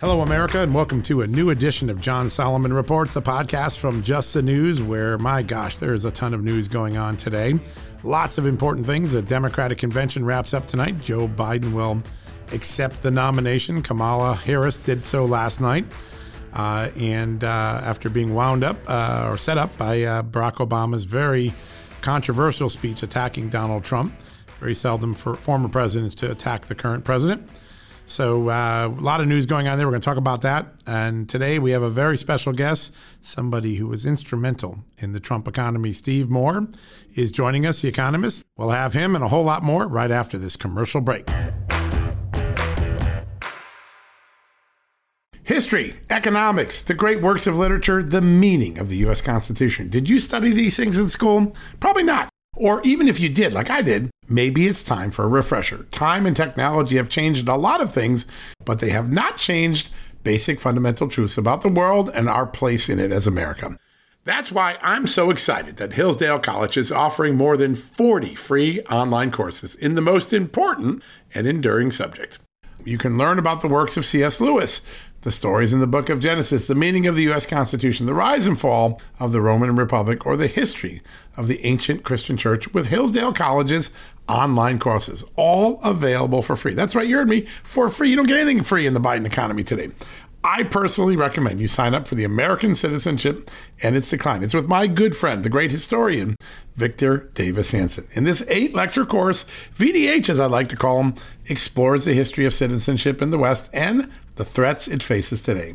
Hello, America, and welcome to a new edition of John Solomon Reports, a podcast from Just the News, where, my gosh, there is a ton of news going on today. Lots of important things. The Democratic convention wraps up tonight. Joe Biden will accept the nomination. Kamala Harris did so last night. Uh, and uh, after being wound up uh, or set up by uh, Barack Obama's very controversial speech attacking Donald Trump, very seldom for former presidents to attack the current president. So, uh, a lot of news going on there. We're going to talk about that. And today we have a very special guest, somebody who was instrumental in the Trump economy. Steve Moore is joining us, the economist. We'll have him and a whole lot more right after this commercial break. History, economics, the great works of literature, the meaning of the U.S. Constitution. Did you study these things in school? Probably not. Or even if you did, like I did, maybe it's time for a refresher. Time and technology have changed a lot of things, but they have not changed basic fundamental truths about the world and our place in it as America. That's why I'm so excited that Hillsdale College is offering more than 40 free online courses in the most important and enduring subject. You can learn about the works of C.S. Lewis, the stories in the book of Genesis, the meaning of the U.S. Constitution, the rise and fall of the Roman Republic, or the history of the ancient Christian church with Hillsdale College's online courses, all available for free. That's right, you heard me, for free. You don't get anything free in the Biden economy today. I personally recommend you sign up for the American citizenship and its decline. It's with my good friend, the great historian, Victor Davis Hanson. In this eight lecture course, VDH, as I like to call him, explores the history of citizenship in the West and the threats it faces today.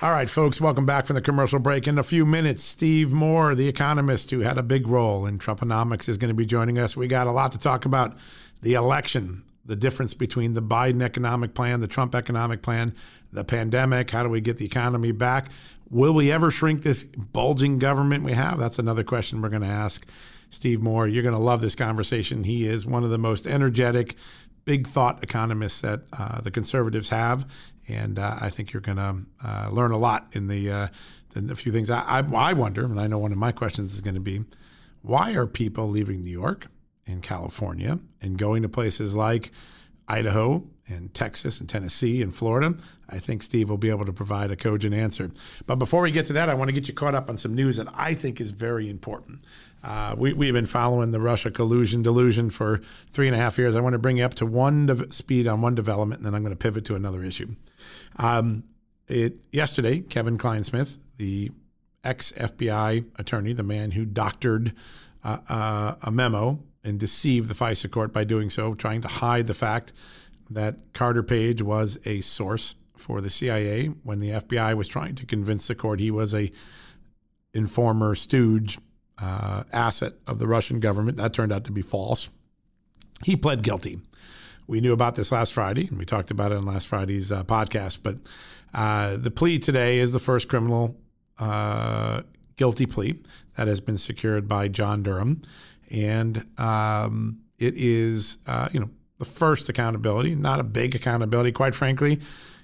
All right, folks, welcome back from the commercial break. In a few minutes, Steve Moore, the economist who had a big role in Trumponomics, is going to be joining us. We got a lot to talk about the election, the difference between the Biden economic plan, the Trump economic plan, the pandemic. How do we get the economy back? Will we ever shrink this bulging government we have? That's another question we're going to ask Steve Moore. You're going to love this conversation. He is one of the most energetic, big thought economists that uh, the conservatives have and uh, I think you're going to uh, learn a lot in the, uh, the few things. I, I, I, wonder, and I know one of my questions is going to be, why are people leaving New York and California and going to places like Idaho and Texas and Tennessee and Florida? I think Steve will be able to provide a cogent answer. But before we get to that, I want to get you caught up on some news that I think is very important. Uh, we, we've been following the Russia collusion delusion for three and a half years. I want to bring you up to one de- speed on one development, and then I'm going to pivot to another issue. Um, it, yesterday, Kevin Clinesmith, the ex FBI attorney, the man who doctored uh, uh, a memo and deceived the FISA court by doing so, trying to hide the fact that Carter Page was a source for the CIA when the FBI was trying to convince the court he was a informer stooge uh, asset of the Russian government. That turned out to be false. He pled guilty. We knew about this last Friday, and we talked about it in last Friday's uh, podcast. But uh, the plea today is the first criminal uh, guilty plea that has been secured by John Durham, and um, it is uh, you know the first accountability, not a big accountability, quite frankly.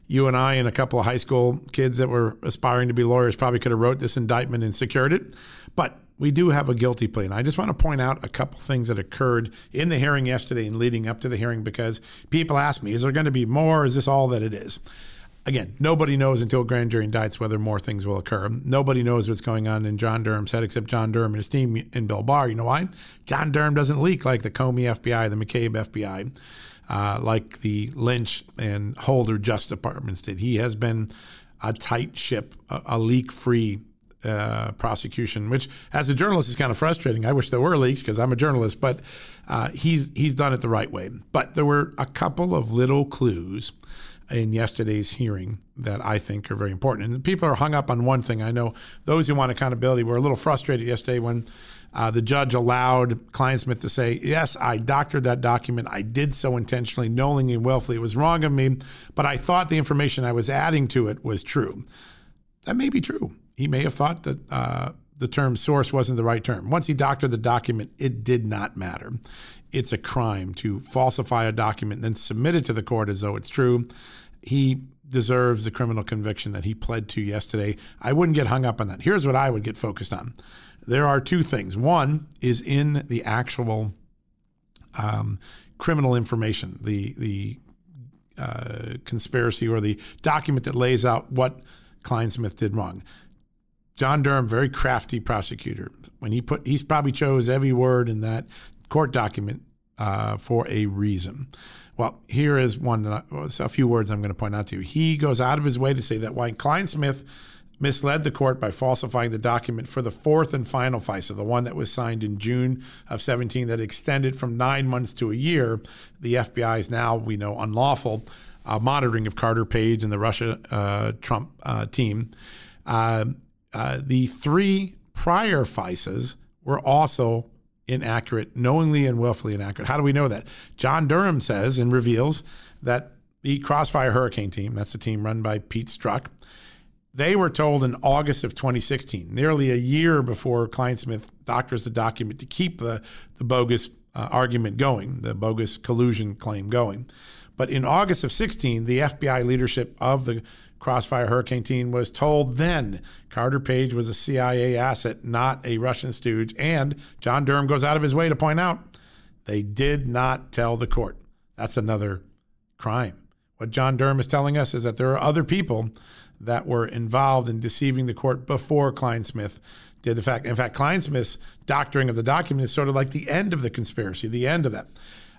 You and I and a couple of high school kids that were aspiring to be lawyers probably could have wrote this indictment and secured it, but we do have a guilty plea. And I just want to point out a couple things that occurred in the hearing yesterday and leading up to the hearing because people ask me, is there going to be more? Is this all that it is? Again, nobody knows until grand jury indicts whether more things will occur. Nobody knows what's going on in John Durham's head except John Durham and his team and Bill Barr. You know why? John Durham doesn't leak like the Comey FBI, the McCabe FBI, uh, like the Lynch and Holder Justice Departments did. He has been a tight ship, a, a leak free uh, prosecution, which as a journalist is kind of frustrating. I wish there were leaks because I'm a journalist, but uh, he's he's done it the right way. But there were a couple of little clues in yesterday's hearing that I think are very important. And people are hung up on one thing. I know those who want accountability were a little frustrated yesterday when Uh, the judge allowed Clinesmith to say, Yes, I doctored that document. I did so intentionally, knowingly and willfully. It was wrong of me, but I thought the information I was adding to it was true. That may be true. He may have thought that uh, the term source wasn't the right term. Once he doctored the document, it did not matter. It's a crime to falsify a document and then submit it to the court as though it's true. He deserves the criminal conviction that he pled to yesterday. I wouldn't get hung up on that. Here's what I would get focused on there are two things. One is in the actual um, criminal information, the the uh, conspiracy or the document that lays out what Clinesmith did wrong. John Durham, very crafty prosecutor. When he put, he's probably chose every word in that court document uh, for a reason. Well, here is one, a few words I'm going to point out to you. He goes out of his way to say that while Clinesmith misled the court by falsifying the document for the fourth and final FISA, the one that was signed in June of 17 that extended from nine months to a year. The FBI is now, we know, unlawful uh, monitoring of Carter Page and the Russia uh, Trump uh, team. Uh, uh, the three prior FISAs were also inaccurate, knowingly and willfully inaccurate. How do we know that? John Durham says and reveals that the Crossfire Hurricane team, that's the team run by Pete Strzok, they were told in August of 2016, nearly a year before Klein Clinesmith doctors the document to keep the, the bogus uh, argument going, the bogus collusion claim going. But in August of 16, the FBI leadership of the Crossfire Hurricane team was told then Carter Page was a CIA asset, not a Russian stooge. And John Durham goes out of his way to point out they did not tell the court. That's another crime. What John Durham is telling us is that there are other people that were involved in deceiving the court before Clinesmith did the fact. In fact, Clinesmith's doctoring of the document is sort of like the end of the conspiracy, the end of that.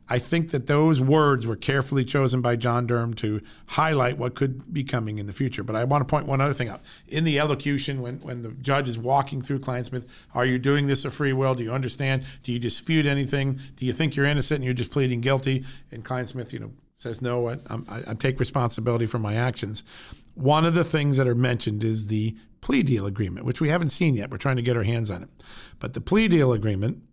I think that those words were carefully chosen by John Durham to highlight what could be coming in the future. But I want to point one other thing out. In the allocution, when, when the judge is walking through Clinesmith, are you doing this of free will? Do you understand? Do you dispute anything? Do you think you're innocent and you're just pleading guilty? And Clinesmith, you know, says, no, I, I, I take responsibility for my actions. One of the things that are mentioned is the plea deal agreement, which we haven't seen yet. We're trying to get our hands on it. But the plea deal agreement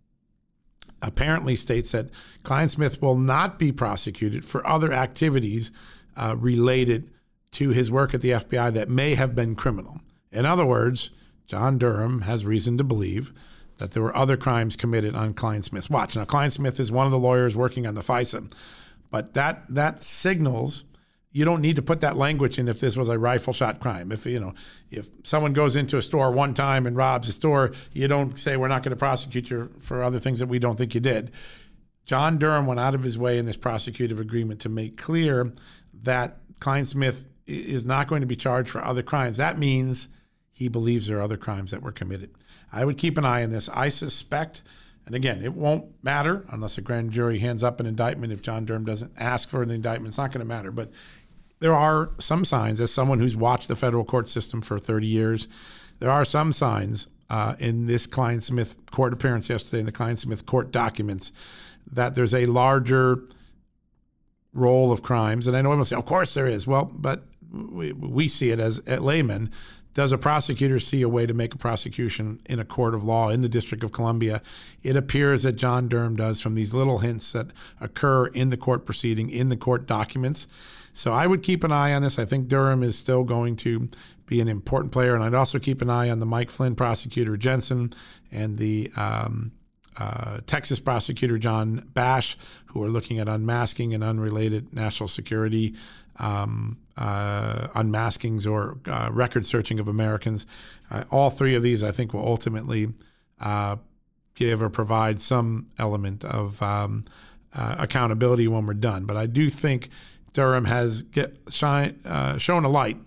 apparently states that Clinesmith will not be prosecuted for other activities uh, related to his work at the FBI that may have been criminal. In other words, John Durham has reason to believe that there were other crimes committed on Clinesmith's watch. Now, Clinesmith is one of the lawyers working on the FISA, but that that signals you don't need to put that language in if this was a rifle shot crime. If you know, if someone goes into a store one time and robs a store, you don't say we're not going to prosecute you for other things that we don't think you did. John Durham went out of his way in this prosecutive agreement to make clear that Clinesmith is not going to be charged for other crimes. That means he believes there are other crimes that were committed. I would keep an eye on this. I suspect, and again, it won't matter unless a grand jury hands up an indictment. If John Durham doesn't ask for an indictment, it's not going to matter. But there are some signs, as someone who's watched the federal court system for 30 years, there are some signs uh, in this Clinesmith court appearance yesterday in the Clinesmith court documents that there's a larger role of crimes. And I know everyone say, of course there is. Well, but we, we see it as at laymen. Does a prosecutor see a way to make a prosecution in a court of law in the District of Columbia? It appears that John Durham does from these little hints that occur in the court proceeding, in the court documents. So I would keep an eye on this. I think Durham is still going to be an important player, and I'd also keep an eye on the Mike Flynn prosecutor Jensen and the um, uh, Texas prosecutor John Bash, who are looking at unmasking and unrelated national security um, uh, unmaskings or uh, record searching of Americans. Uh, all three of these, I think, will ultimately uh, give or provide some element of um, uh, accountability when we're done. But I do think Durham has get, shine, uh, shown a light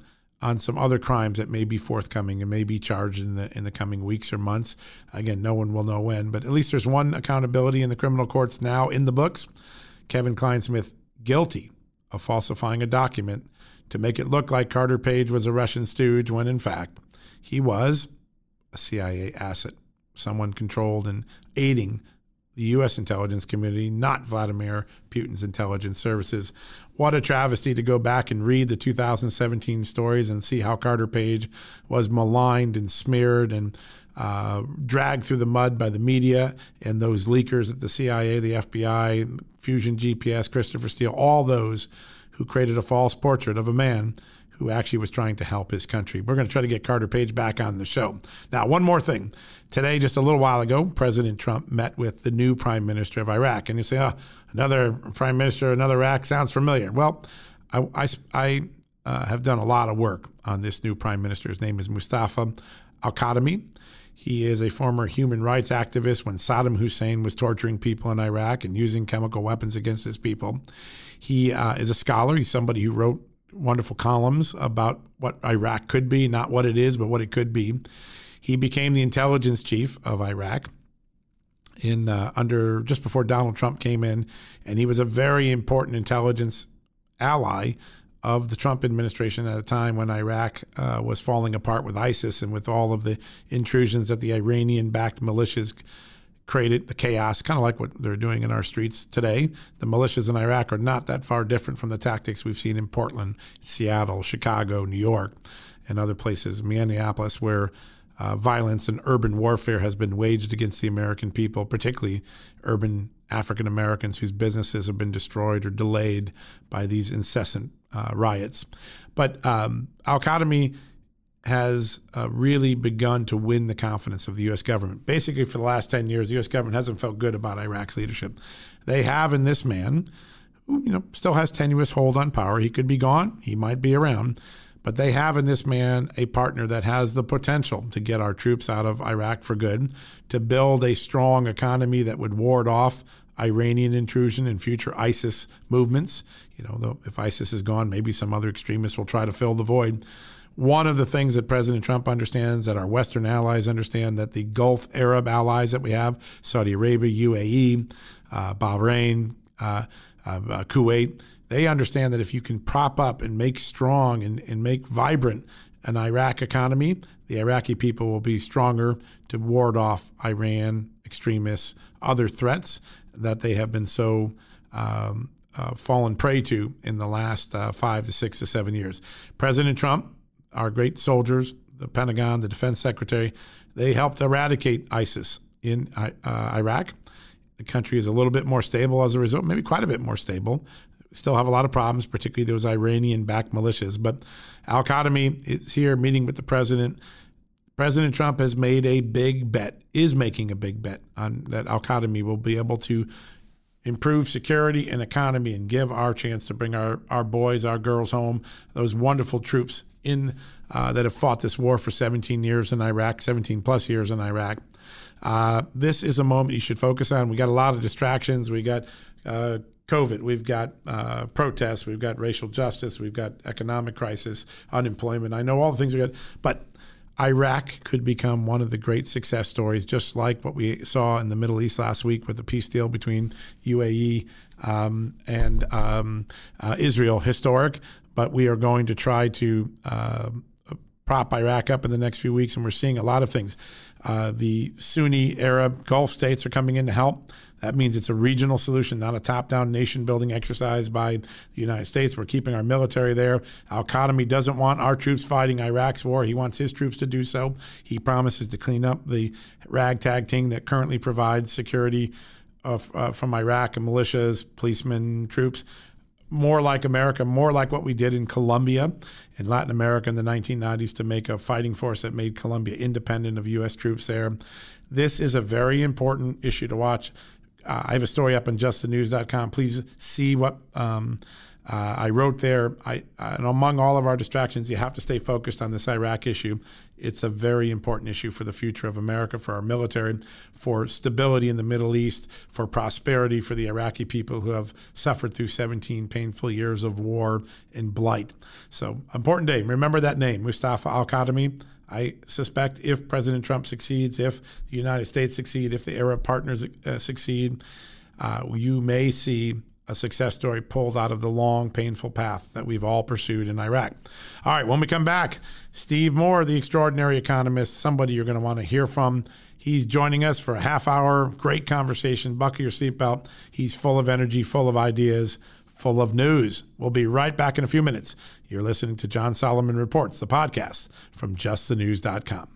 on some other crimes that may be forthcoming and may be charged in the in the coming weeks or months. Again, no one will know when, but at least there's one accountability in the criminal courts now in the books. Kevin Clinesmith guilty of falsifying a document to make it look like Carter Page was a Russian stooge when in fact he was a CIA asset, someone controlled and aiding the U.S. intelligence community, not Vladimir Putin's intelligence services. What a travesty to go back and read the 2017 stories and see how Carter Page was maligned and smeared and uh, dragged through the mud by the media and those leakers at the CIA, the FBI, Fusion GPS, Christopher Steele, all those who created a false portrait of a man who actually was trying to help his country. We're going to try to get Carter Page back on the show. Now, one more thing. Today, just a little while ago, President Trump met with the new prime minister of Iraq. And you say, oh, another prime minister, another Iraq sounds familiar. Well, I, I, I uh, have done a lot of work on this new prime minister. His name is Mustafa Al Kadhimi. He is a former human rights activist when Saddam Hussein was torturing people in Iraq and using chemical weapons against his people. He uh, is a scholar. He's somebody who wrote wonderful columns about what Iraq could be, not what it is, but what it could be. He became the intelligence chief of Iraq in uh, under just before Donald Trump came in, and he was a very important intelligence ally of the Trump administration at a time when Iraq uh, was falling apart with ISIS and with all of the intrusions that the Iranian-backed militias created the chaos, kind of like what they're doing in our streets today. The militias in Iraq are not that far different from the tactics we've seen in Portland, Seattle, Chicago, New York, and other places, Minneapolis, where uh, violence and urban warfare has been waged against the American people, particularly urban African Americans whose businesses have been destroyed or delayed by these incessant uh, riots. But um, Al Kadhimi has uh, really begun to win the confidence of the U.S. government. Basically, for the last 10 years, the U.S. government hasn't felt good about Iraq's leadership. They have in this man, who you know still has tenuous hold on power. He could be gone. He might be around. But they have in this man a partner that has the potential to get our troops out of Iraq for good, to build a strong economy that would ward off Iranian intrusion and future ISIS movements. You know, if ISIS is gone, maybe some other extremists will try to fill the void. One of the things that President Trump understands, that our Western allies understand, that the Gulf Arab allies that we have, Saudi Arabia, UAE, uh, Bahrain, uh, uh, Kuwait, they understand that if you can prop up and make strong and, and make vibrant an Iraq economy, the Iraqi people will be stronger to ward off Iran, extremists, other threats that they have been so um, uh, fallen prey to in the last uh, five to six to seven years. President Trump our great soldiers, the Pentagon, the defense secretary, they helped eradicate ISIS in uh, Iraq. The country is a little bit more stable as a result, maybe quite a bit more stable. Still have a lot of problems, particularly those Iranian backed militias. But Al Kadhimi is here meeting with the president. President Trump has made a big bet, is making a big bet on that Al Kadhimi will be able to improve security and economy and give our chance to bring our, our boys, our girls home, those wonderful troops in uh, that have fought this war for 17 years in Iraq, 17 plus years in Iraq. Uh, this is a moment you should focus on. We got a lot of distractions. We got uh, COVID. We've got uh, protests. We've got racial justice. We've got economic crisis, unemployment. I know all the things we got, but Iraq could become one of the great success stories, just like what we saw in the Middle East last week with the peace deal between UAE um, and um, uh, Israel. Historic, but we are going to try to uh, prop Iraq up in the next few weeks, and we're seeing a lot of things. Uh, the Sunni Arab Gulf states are coming in to help. That means it's a regional solution, not a top down nation building exercise by the United States. We're keeping our military there. Al Kadhimi doesn't want our troops fighting Iraq's war. He wants his troops to do so. He promises to clean up the ragtag team that currently provides security of, uh, from Iraq and militias, policemen, troops more like America, more like what we did in Colombia in Latin America in the 1990s to make a fighting force that made Colombia independent of U.S. troops there. This is a very important issue to watch. Uh, I have a story up on justthenews.com. Please see what um, uh, I wrote there. I, and among all of our distractions, you have to stay focused on this Iraq issue. It's a very important issue for the future of America, for our military, for stability in the Middle East, for prosperity for the Iraqi people who have suffered through 17 painful years of war and blight. So, important day. Remember that name, Mustafa Al Kadhimi. I suspect if President Trump succeeds, if the United States succeed, if the Arab partners uh, succeed, uh, you may see a success story pulled out of the long, painful path that we've all pursued in Iraq. All right, when we come back, Steve Moore, the extraordinary economist, somebody you're going to want to hear from. He's joining us for a half hour, great conversation. Buckle your seatbelt. He's full of energy, full of ideas, full of news. We'll be right back in a few minutes. You're listening to John Solomon Reports, the podcast from justthenews.com.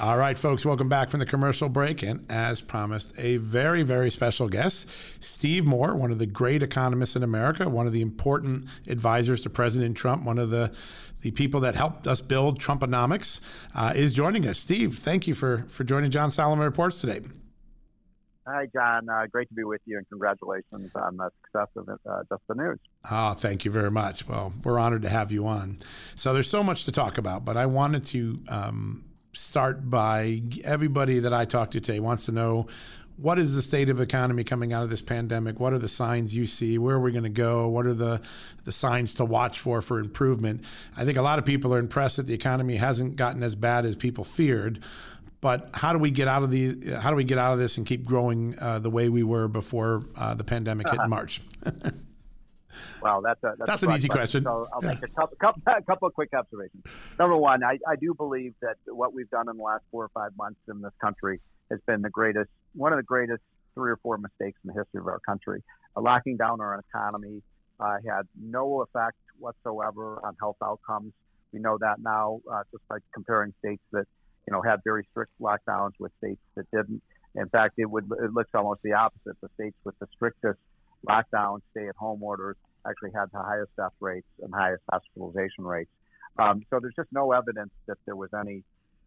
All right, folks, welcome back from the commercial break. And as promised, a very, very special guest, Steve Moore, one of the great economists in America, one of the important advisors to President Trump, one of the, the people that helped us build Trumponomics, uh, is joining us. Steve, thank you for, for joining John Solomon Reports today. Hi, John. Uh, great to be with you, and congratulations on the success of uh, Just the News. Oh, thank you very much. Well, we're honored to have you on. So there's so much to talk about, but I wanted to um, start by everybody that I talk to today wants to know what is the state of economy coming out of this pandemic? What are the signs you see? Where are we going to go? What are the, the signs to watch for for improvement? I think a lot of people are impressed that the economy hasn't gotten as bad as people feared. But how do we get out of the how do we get out of this and keep growing uh, the way we were before uh, the pandemic hit in March? Well, that's a that's, that's an easy question. So I'll yeah. make a couple, couple, a couple of quick observations. Number one, I, I do believe that what we've done in the last four or five months in this country has been the greatest, one of the greatest three or four mistakes in the history of our country. Uh, locking down our economy uh, had no effect whatsoever on health outcomes. We know that now uh, just by comparing states that you know had very strict lockdowns with states that didn't. In fact, it would it looks almost the opposite. The states with the strictest lockdowns, stay-at-home orders actually had the highest death rates and highest hospitalization rates. Um, so there's just no evidence that there was any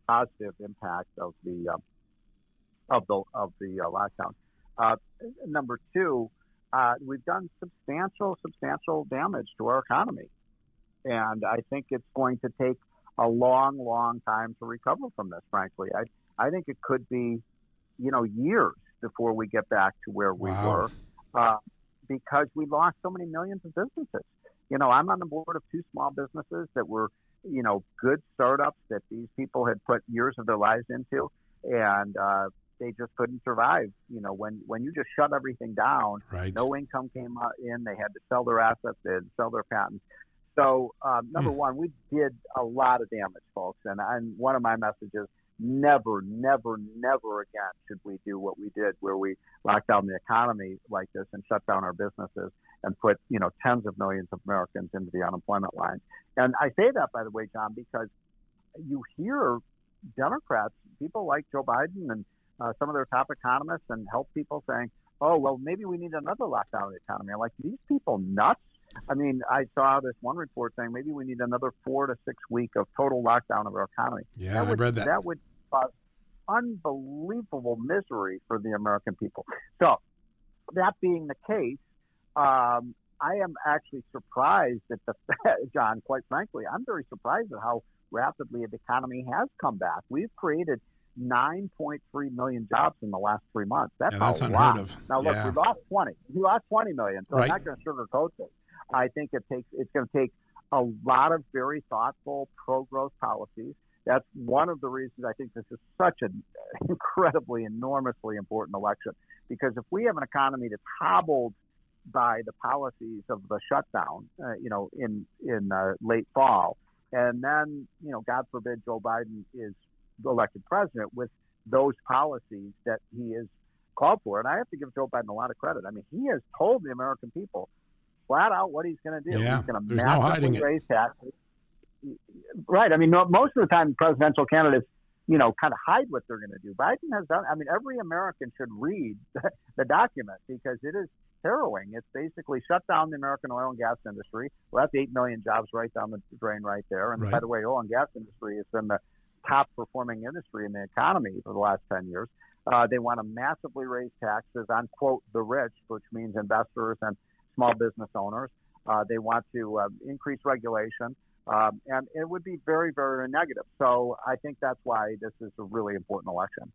positive impact of the uh, of the of the uh, lockdown. Uh, number two, uh, we've done substantial substantial damage to our economy, and I think it's going to take a long, long time to recover from this. Frankly, I I think it could be, you know, years before we get back to where we wow. were. Uh, because we lost so many millions of businesses. You know, I'm on the board of two small businesses that were, you know, good startups that these people had put years of their lives into, and uh, they just couldn't survive. You know, when when you just shut everything down, right. no income came in. They had to sell their assets, they had to sell their patents. So, um, number mm. one, we did a lot of damage, folks. And, and one of my messages never, never, never again should we do what we did, where we locked down the economy like this and shut down our businesses and put you know tens of millions of Americans into the unemployment line. And I say that by the way, John, because you hear Democrats, people like Joe Biden and uh, some of their top economists and health people saying, "Oh, well, maybe we need another lockdown of the economy." I'm like, these people nuts. I mean, I saw this one report saying maybe we need another four to six week of total lockdown of our economy. Yeah, would, I read that. That would cause unbelievable misery for the American people. So, that being the case, um, I am actually surprised at the John. Quite frankly, I'm very surprised at how rapidly the economy has come back. We've created 9.3 million jobs in the last three months. That's, yeah, that's a unheard lot. of. Now look, yeah. we lost 20. We lost 20 million, so right. I'm not going to sugarcoat this. I think it takes it's going to take a lot of very thoughtful pro-growth policies. That's one of the reasons I think this is such an incredibly, enormously important election. Because if we have an economy that's hobbled by the policies of the shutdown, uh, you know, in in uh, late fall, and then you know, God forbid, Joe Biden is elected president with those policies that he is called for, and I have to give Joe Biden a lot of credit. I mean, he has told the American people flat out what he's going to do. Yeah, he's going to massively no raise taxes. Right. I mean, most of the time, presidential candidates you know, kind of hide what they're going to do. Biden has done. I mean, every American should read the document because it is harrowing. It's basically shut down the American oil and gas industry. Well, that's eight million jobs right down the drain right there. And right. by the way, oil and gas industry has been the top performing industry in the economy for the last 10 years. Uh, they want to massively raise taxes on, quote, the rich, which means investors and small business owners. Uh, they want to uh, increase regulation. Um, and it would be very, very negative. So I think that's why this is a really important election.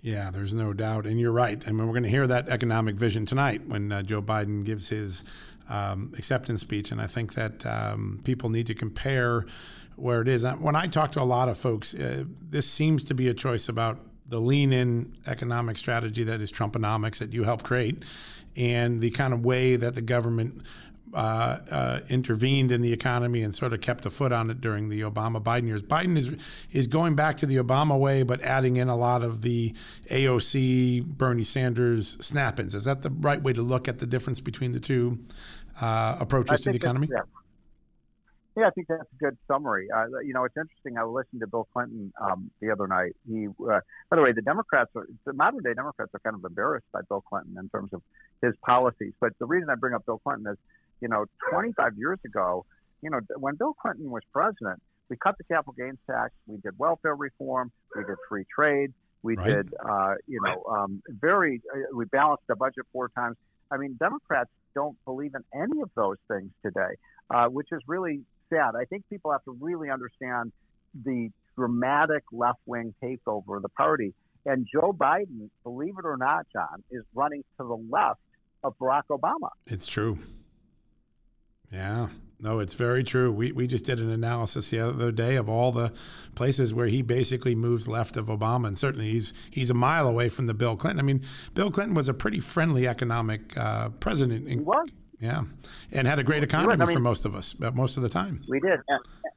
Yeah, there's no doubt. And you're right. I mean, we're going to hear that economic vision tonight when uh, Joe Biden gives his um, acceptance speech. And I think that um, people need to compare where it is. When I talk to a lot of folks, uh, this seems to be a choice about the lean in economic strategy that is Trumponomics that you helped create and the kind of way that the government uh, uh, intervened in the economy and sort of kept a foot on it during the Obama Biden years. Biden is is going back to the Obama way, but adding in a lot of the AOC Bernie Sanders snap-ins. Is that the right way to look at the difference between the two uh, approaches to the economy? Yeah. Yeah, I think that's a good summary. Uh, you know, it's interesting. I listened to Bill Clinton um, the other night. He, uh, by the way, the Democrats are the modern day Democrats are kind of embarrassed by Bill Clinton in terms of his policies. But the reason I bring up Bill Clinton is, you know, 25 years ago, you know, when Bill Clinton was president, we cut the capital gains tax, we did welfare reform, we did free trade, we right. did, uh, you know, um, very, uh, we balanced the budget four times. I mean, Democrats don't believe in any of those things today, uh, which is really sad. I think people have to really understand the dramatic left wing takeover of the party. And Joe Biden, believe it or not, John, is running to the left of Barack Obama. It's true. Yeah. No, it's very true. We, we just did an analysis the other day of all the places where he basically moves left of Obama, and certainly he's he's a mile away from the Bill Clinton. I mean, Bill Clinton was a pretty friendly economic uh, president. In, he was. Yeah, and had a great economy I mean, for most of us, uh, most of the time. We did,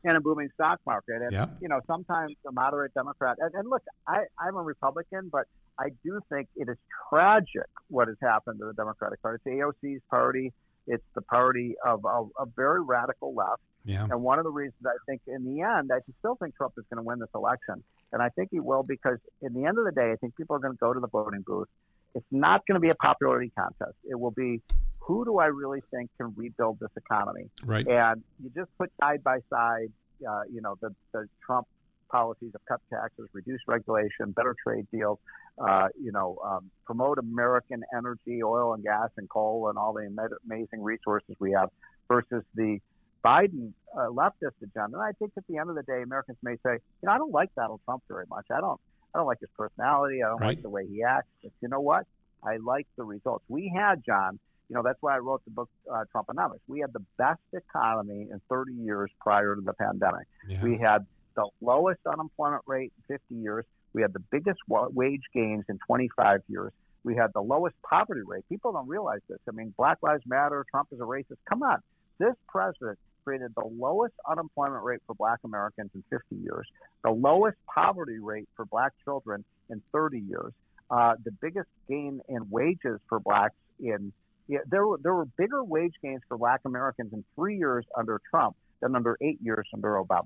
and, a booming stock market. And yeah. you know, sometimes a moderate Democrat. And, and look, I, I'm a Republican, but I do think it is tragic what has happened to the Democratic Party. It's AOC's party. It's the party of a, a very radical left. Yeah. And one of the reasons I think, in the end, I still think Trump is going to win this election, and I think he will because, in the end of the day, I think people are going to go to the voting booth. It's not going to be a popularity contest. It will be who do I really think can rebuild this economy? Right. And you just put side by side, uh, you know, the, the Trump policies of cut taxes, reduce regulation, better trade deals, uh, you know, um, promote American energy, oil and gas and coal and all the amazing resources we have versus the Biden uh, leftist agenda. And I think at the end of the day, Americans may say, you know, I don't like Donald Trump very much. I don't, I don't like his personality. I don't right. like the way he acts. But you know what? I like the results. We had, John, you know, that's why I wrote the book uh, Trumponomics. We had the best economy in 30 years prior to the pandemic. Yeah. We had the lowest unemployment rate in 50 years. We had the biggest wage gains in 25 years. We had the lowest poverty rate. People don't realize this. I mean, Black Lives Matter, Trump is a racist. Come on. This president created the lowest unemployment rate for black Americans in 50 years, the lowest poverty rate for black children in 30 years, uh, the biggest gain in wages for blacks in yeah, there were there were bigger wage gains for Black Americans in three years under Trump than under eight years under Obama.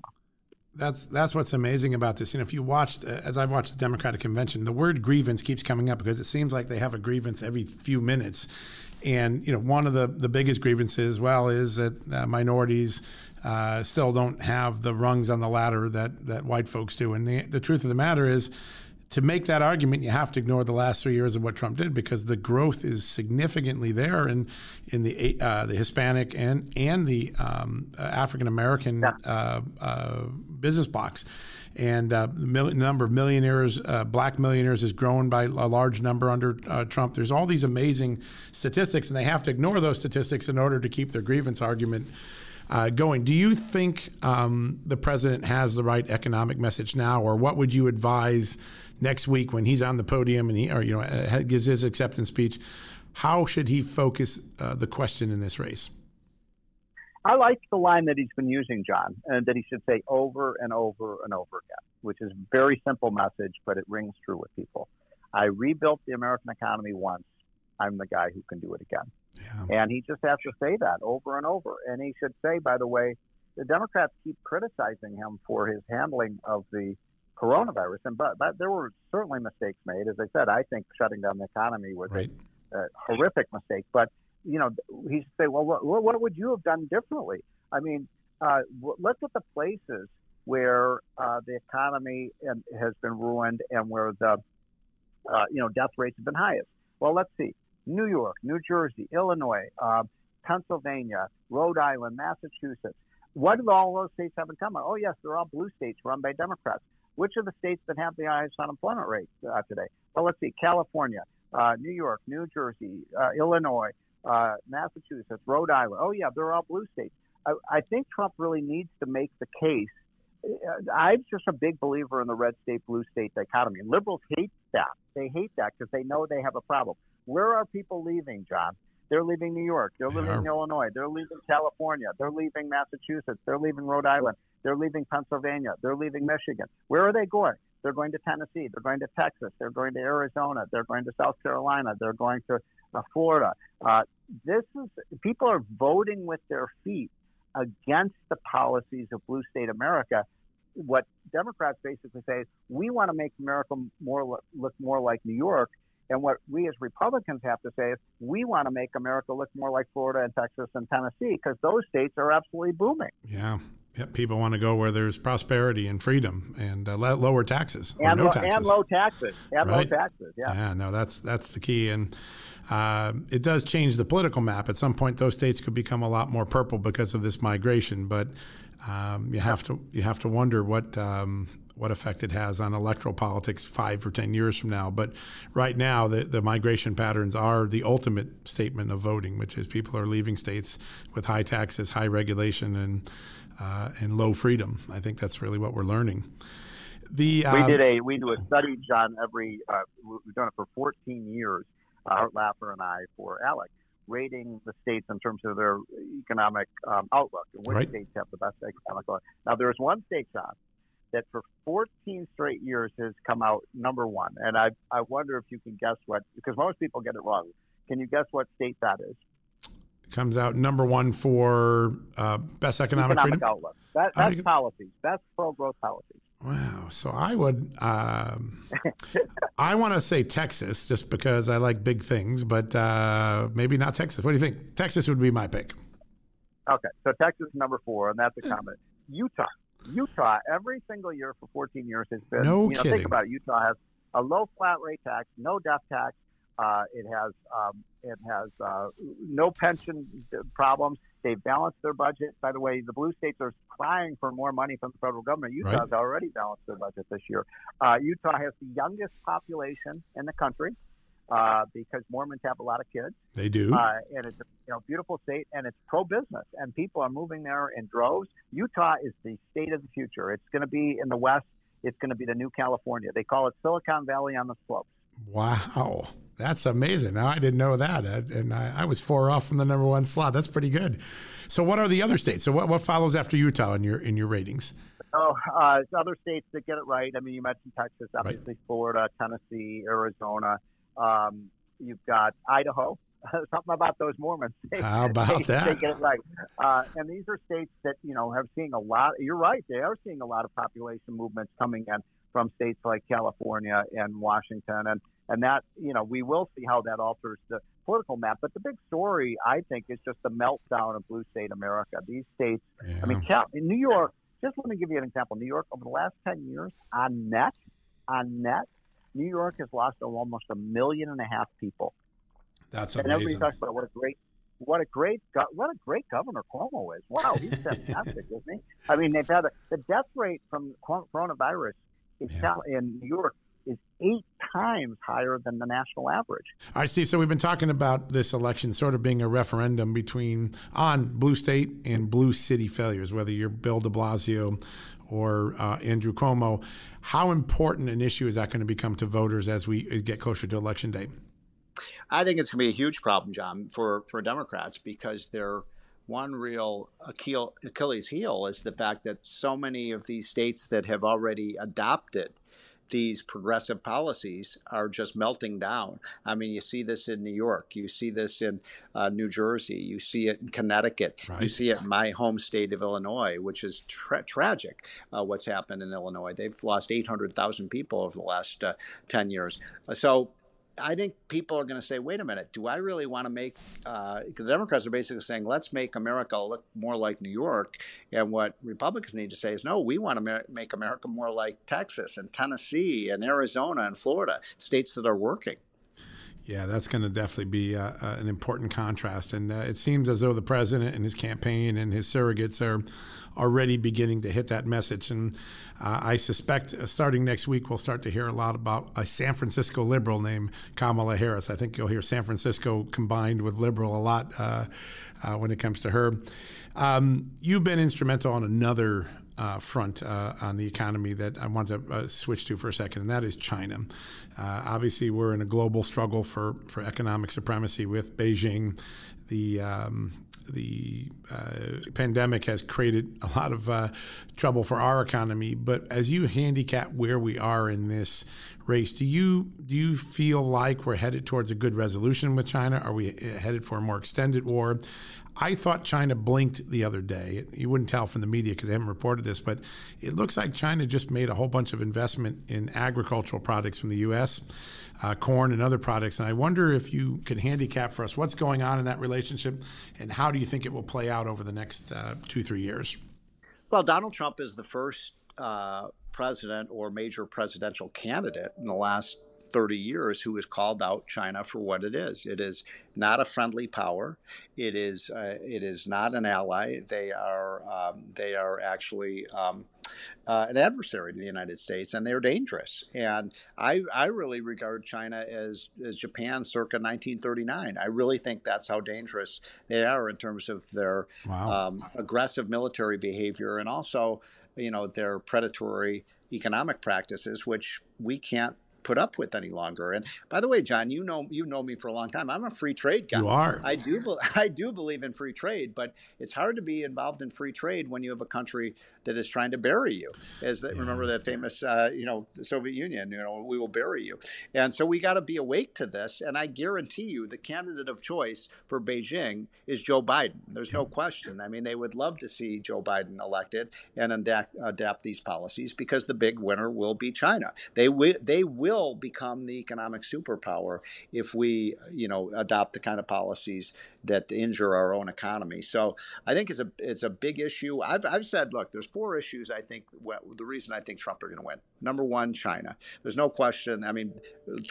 That's that's what's amazing about this. You know, if you watched, as I've watched the Democratic convention, the word grievance keeps coming up because it seems like they have a grievance every few minutes. And you know, one of the the biggest grievances, well, is that uh, minorities uh, still don't have the rungs on the ladder that that white folks do. And the, the truth of the matter is, to make that argument, you have to ignore the last three years of what Trump did because the growth is significantly there in in the uh, the Hispanic and and the um, African American yeah. uh, uh, business box. And uh, the number of millionaires, uh, black millionaires, has grown by a large number under uh, Trump. There's all these amazing statistics, and they have to ignore those statistics in order to keep their grievance argument uh, going. Do you think um, the president has the right economic message now, or what would you advise next week when he's on the podium and he or you know uh, gives his acceptance speech, how should he focus uh, the question in this race? I like the line that he's been using, John, and that he should say over and over and over again, which is a very simple message, but it rings true with people. I rebuilt the American economy once. I'm the guy who can do it again. Yeah. And he just has to say that over and over. And he should say, by the way, the Democrats keep criticizing him for his handling of the coronavirus. And but, but there were certainly mistakes made. As I said, I think shutting down the economy was right. a, a horrific mistake. But you know, he say, well, what, what would you have done differently? I mean, uh, look at the places where uh, the economy has been ruined and where the uh, you know death rates have been highest. Well, let's see: New York, New Jersey, Illinois, uh, Pennsylvania, Rhode Island, Massachusetts. What do all those states have in common? Oh, yes, they're all blue states run by Democrats. Which are the states that have the highest unemployment rate uh, today? Well, let's see: California, uh, New York, New Jersey, uh, Illinois, uh, Massachusetts, Rhode Island. Oh, yeah, they're all blue states. I, I think Trump really needs to make the case. Uh, I'm just a big believer in the red state, blue state dichotomy. And liberals hate that. They hate that because they know they have a problem. Where are people leaving, John? They're leaving New York. They're leaving yeah. Illinois. They're leaving California. They're leaving Massachusetts. They're leaving Rhode Island. They're leaving Pennsylvania. They're leaving Michigan. Where are they going? They're going to Tennessee. They're going to Texas. They're going to Arizona. They're going to South Carolina. They're going to Florida. Uh, this is people are voting with their feet against the policies of blue state America. What Democrats basically say is we want to make America more look more like New York, and what we as Republicans have to say is we want to make America look more like Florida and Texas and Tennessee because those states are absolutely booming. Yeah. Yeah, people want to go where there's prosperity and freedom and uh, lower taxes and, no taxes. and low taxes and right? low taxes. Yeah, yeah, no, that's that's the key, and uh, it does change the political map. At some point, those states could become a lot more purple because of this migration. But um, you have to you have to wonder what um, what effect it has on electoral politics five or ten years from now. But right now, the, the migration patterns are the ultimate statement of voting, which is people are leaving states with high taxes, high regulation, and uh, and low freedom. I think that's really what we're learning. The, we did a we do a study, John. Every uh, we've done it for 14 years Art Laffer and I for ALEC, rating the states in terms of their economic um, outlook and which right. states have the best economic outlook. Now, there's one state, John, that for 14 straight years has come out number one. And I, I wonder if you can guess what, because most people get it wrong. Can you guess what state that is? Comes out number one for uh, best economic, economic outlook. That, that's policies. That's pro growth policies. Wow. So I would, um, I want to say Texas just because I like big things, but uh, maybe not Texas. What do you think? Texas would be my pick. Okay. So Texas number four, and that's a comment. Utah. Utah, every single year for 14 years has been, no you know, kidding. think about it. Utah has a low flat rate tax, no death tax. Uh, it has um, it has uh, no pension problems. They've balanced their budget. By the way, the blue states are crying for more money from the federal government. Utah's right. already balanced their budget this year. Uh, Utah has the youngest population in the country uh, because Mormons have a lot of kids. They do, uh, and it's a you know, beautiful state, and it's pro-business, and people are moving there in droves. Utah is the state of the future. It's going to be in the West. It's going to be the new California. They call it Silicon Valley on the slopes. Wow. That's amazing. Now I didn't know that, and I, I, was four off from the number one slot. That's pretty good. So, what are the other states? So, what, what follows after Utah in your in your ratings? Oh, uh, other states that get it right. I mean, you mentioned Texas, obviously right. Florida, Tennessee, Arizona. Um, you've got Idaho. Something about those Mormons. They, How about they, that? They get it right. Uh, and these are states that you know have seen a lot. You're right. They are seeing a lot of population movements coming in from states like California and Washington, and and that you know we will see how that alters the political map. But the big story, I think, is just the meltdown of blue state America. These states, yeah. I mean, in New York. Just let me give you an example. New York, over the last ten years, on net, on net, New York has lost almost a million and a half people. That's amazing. And everybody talks about what a great what a great what a great governor Cuomo is. Wow, he's fantastic, isn't he? I mean, they've had a, the death rate from coronavirus yeah. in New York is eight times higher than the national average. All right, Steve. So we've been talking about this election sort of being a referendum between on blue state and blue city failures, whether you're Bill De Blasio or uh, Andrew Cuomo. How important an issue is that going to become to voters as we get closer to election day? I think it's going to be a huge problem, John, for for Democrats because they're one real Achilles heel is the fact that so many of these states that have already adopted these progressive policies are just melting down. I mean, you see this in New York, you see this in uh, New Jersey, you see it in Connecticut, right. you see it in my home state of Illinois, which is tra- tragic uh, what's happened in Illinois. They've lost 800,000 people over the last uh, 10 years. So I think people are going to say, wait a minute, do I really want to make, uh, the Democrats are basically saying, let's make America look more like New York. And what Republicans need to say is, no, we want to make America more like Texas and Tennessee and Arizona and Florida, states that are working. Yeah, that's going to definitely be uh, uh, an important contrast. And uh, it seems as though the president and his campaign and his surrogates are already beginning to hit that message. And uh, I suspect uh, starting next week, we'll start to hear a lot about a San Francisco liberal named Kamala Harris. I think you'll hear San Francisco combined with liberal a lot uh, uh when it comes to her. Um, you've been instrumental on another uh, front uh, on the economy that I want to uh, switch to for a second, and that is China. Obviously, we're in a global struggle for, for economic supremacy with Beijing. The um, the uh, pandemic has created a lot of uh, trouble for our economy. But as you handicap where we are in this race, do you do you feel like we're headed towards a good resolution with China? Are we headed for a more extended war? I thought China blinked the other day. You wouldn't tell from the media because they haven't reported this, but it looks like China just made a whole bunch of investment in agricultural products from the U.S uh, corn and other products. And I wonder if you could handicap for us what's going on in that relationship and how do you think it will play out over the next uh, two, three years? Well, Donald Trump is the first uh, president or major presidential candidate in the last 30 years who has called out China for what it is. It is not a friendly power. It is uh, it is not an ally. They are um, they are actually um, uh, an adversary to the United States, and they're dangerous. And I I really regard China as as Japan circa 1939. I really think that's how dangerous they are in terms of their wow. um, aggressive military behavior and also you know their predatory economic practices, which we can't put up with any longer. And by the way, John, you know you know me for a long time. I'm a free trade guy. You are. I do. I do believe in free trade, but it's hard to be involved in free trade when you have a country that is trying to bury you. As the, yeah. remember that famous, uh, you know, the Soviet Union. You know, we will bury you. And so we got to be awake to this. And I guarantee you, the candidate of choice for Beijing is Joe Biden. There's no question. I mean, they would love to see Joe Biden elected and adapt, adapt these policies because the big winner will be China. They will. They will become the economic superpower if we, you know, adopt the kind of policies that injure our own economy. So I think it's a it's a big issue. I've, I've said, look, there's four issues. I think well, the reason I think Trump are going to win. Number one, China. There's no question. I mean,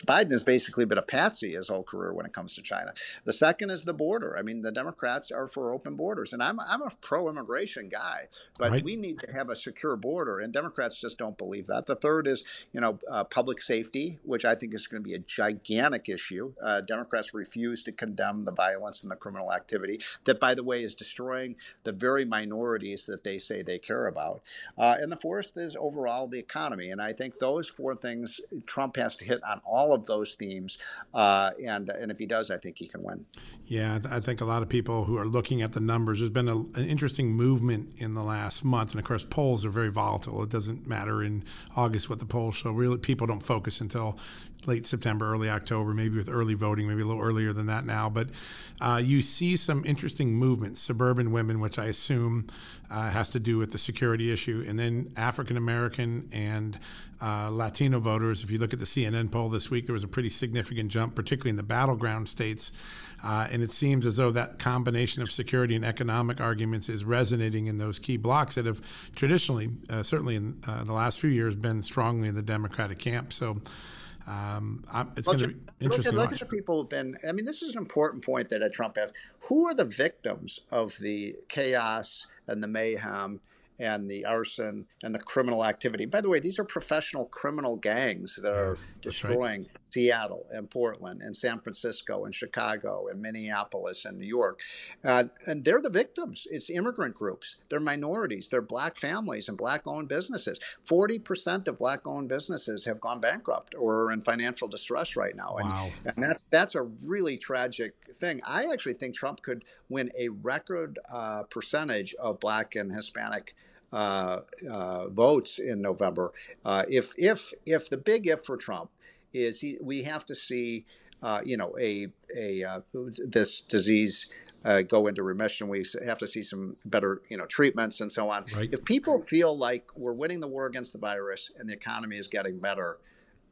Biden has basically been a patsy his whole career when it comes to China. The second is the border. I mean, the Democrats are for open borders, and I'm I'm a pro-immigration guy, but right. we need to have a secure border, and Democrats just don't believe that. The third is you know uh, public safety, which I think is going to be a gigantic issue. Uh, Democrats refuse to condemn the violence and the criminal activity that, by the way, is destroying the very minorities that they say they care about. Uh, and the fourth is overall the economy. And I think those four things, Trump has to hit on all of those themes. Uh, and, and if he does, I think he can win. Yeah, I think a lot of people who are looking at the numbers, there's been a, an interesting movement in the last month. And of course, polls are very volatile. It doesn't matter in August what the polls show. Really, people don't focus until late September, early October, maybe with early voting, maybe a little earlier than that now. But uh, you see some interesting movements, suburban women, which I assume uh, has to do with the security issue, and then African American and uh, Latino voters. If you look at the CNN poll this week, there was a pretty significant jump, particularly in the battleground states. Uh, and it seems as though that combination of security and economic arguments is resonating in those key blocks that have traditionally, uh, certainly in uh, the last few years, been strongly in the Democratic camp. So um, it's going to be interesting. Look, at, look at the people who've been. I mean, this is an important point that Trump has. Who are the victims of the chaos and the mayhem and the arson and the criminal activity. By the way, these are professional criminal gangs that are destroying right. Seattle and Portland and San Francisco and Chicago and Minneapolis and New York. Uh, and they're the victims. It's immigrant groups, they're minorities, they're black families and black owned businesses. 40% of black owned businesses have gone bankrupt or are in financial distress right now. Wow. And, and that's, that's a really tragic thing. I actually think Trump could win a record uh, percentage of black and Hispanic uh, uh, votes in November. Uh, if if if the big if for Trump is he, we have to see, uh, you know, a a uh, this disease. Uh, go into remission. We have to see some better, you know, treatments and so on. Right. If people feel like we're winning the war against the virus and the economy is getting better,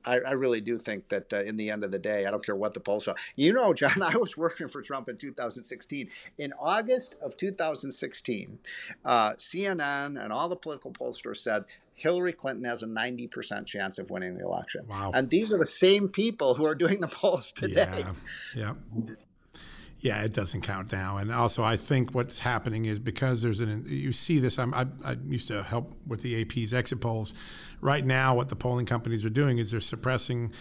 I, I, really do think that uh, in the end of the day, I don't care what the polls are. You know, John, I was working for Trump in 2016. In August of 2016, uh, CNN and all the political pollsters said Hillary Clinton has a 90% chance of winning the election. Wow. And these are the same people who are doing the polls today. Yeah. Yeah. Yeah, it doesn't count now. And also, I think what's happening is because there's an, you see this, I'm, I, I used to help with the AP's exit polls. Right now, what the polling companies are doing is they're suppressing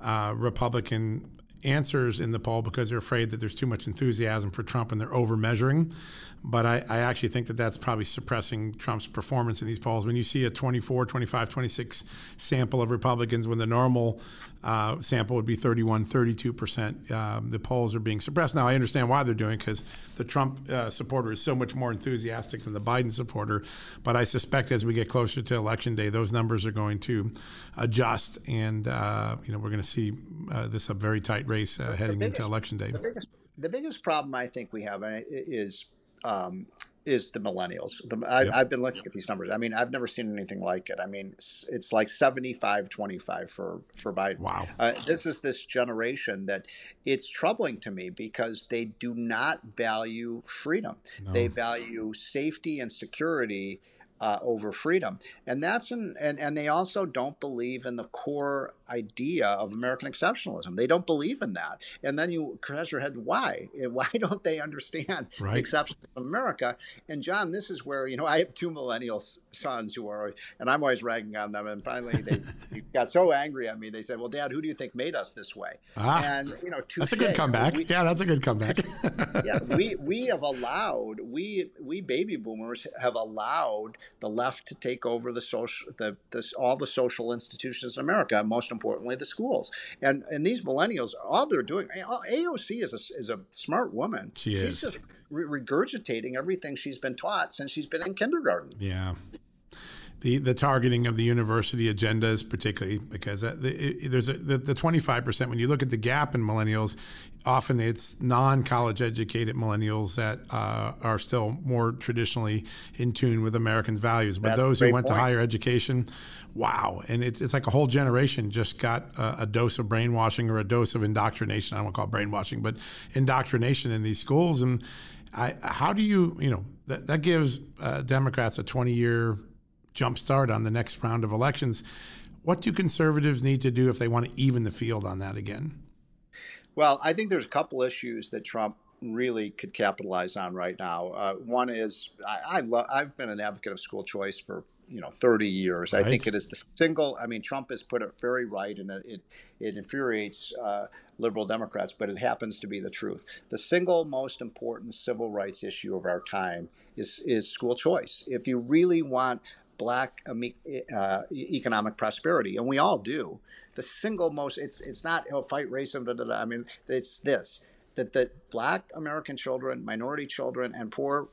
uh, Republican answers in the poll because they're afraid that there's too much enthusiasm for Trump and they're over measuring. But I, I, actually think that that's probably suppressing Trump's performance in these polls. When you see a 24, 25, 26 sample of Republicans, when the normal uh, sample would be 31, 32%, um, the polls are being suppressed. Now, I understand why they're doing it because the Trump uh, supporter is so much more enthusiastic than the Biden supporter. But I suspect as we get closer to election day, those numbers are going to adjust. And, uh, you know, we're going to see uh, this a very tight race uh, heading biggest, into election day. The biggest, the biggest problem I think we have is um, is the millennials. The, I, have been looking at these numbers. I mean, I've never seen anything like it. I mean, it's, it's like 75 25 for, for Biden. Wow. Uh, this is this generation that it's troubling to me because they do not value freedom. No. They value safety and security uh, over freedom. And that's an, and, and they also don't believe in the core idea of American exceptionalism. They don't believe in that. And then you scratch your head, why? Why don't they understand right. exceptionalism of America? And John, this is where, you know, I have two millennial sons who are, and I'm always ragging on them. And finally they got so angry at me. They said, well, dad, who do you think made us this way? Ah, and, you know, touche. that's a good comeback. We, yeah, that's a good comeback. yeah, we, we have allowed, we, we baby boomers have allowed the left to take over the social, the, the all the social institutions in America, most importantly, the schools. And and these millennials, all they're doing, AOC is a, is a smart woman. She she's is. just re- regurgitating everything she's been taught since she's been in kindergarten. Yeah the, the targeting of the university agendas, particularly because the, it, there's a, the, the 25%, when you look at the gap in millennials, often it's non college educated millennials that uh, are still more traditionally in tune with Americans' values. But That's those who went point. to higher education, wow. And it's, it's like a whole generation just got a, a, dose of brainwashing or a dose of indoctrination. I don't want to call it brainwashing, but indoctrination in these schools. And I, how do you, you know, that, that gives uh, Democrats a 20 year jumpstart on the next round of elections. What do conservatives need to do if they want to even the field on that again? Well, I think there's a couple issues that Trump really could capitalize on right now. Uh, one is I, I love. I've been an advocate of school choice for you know 30 years. Right. I think it is the single. I mean, Trump has put it very right, and it it, it infuriates uh, liberal Democrats, but it happens to be the truth. The single most important civil rights issue of our time is is school choice. If you really want black uh, economic prosperity, and we all do. The single most it's it's not oh, fight racism. Da, da, da. I mean, it's this that that black American children, minority children, and poor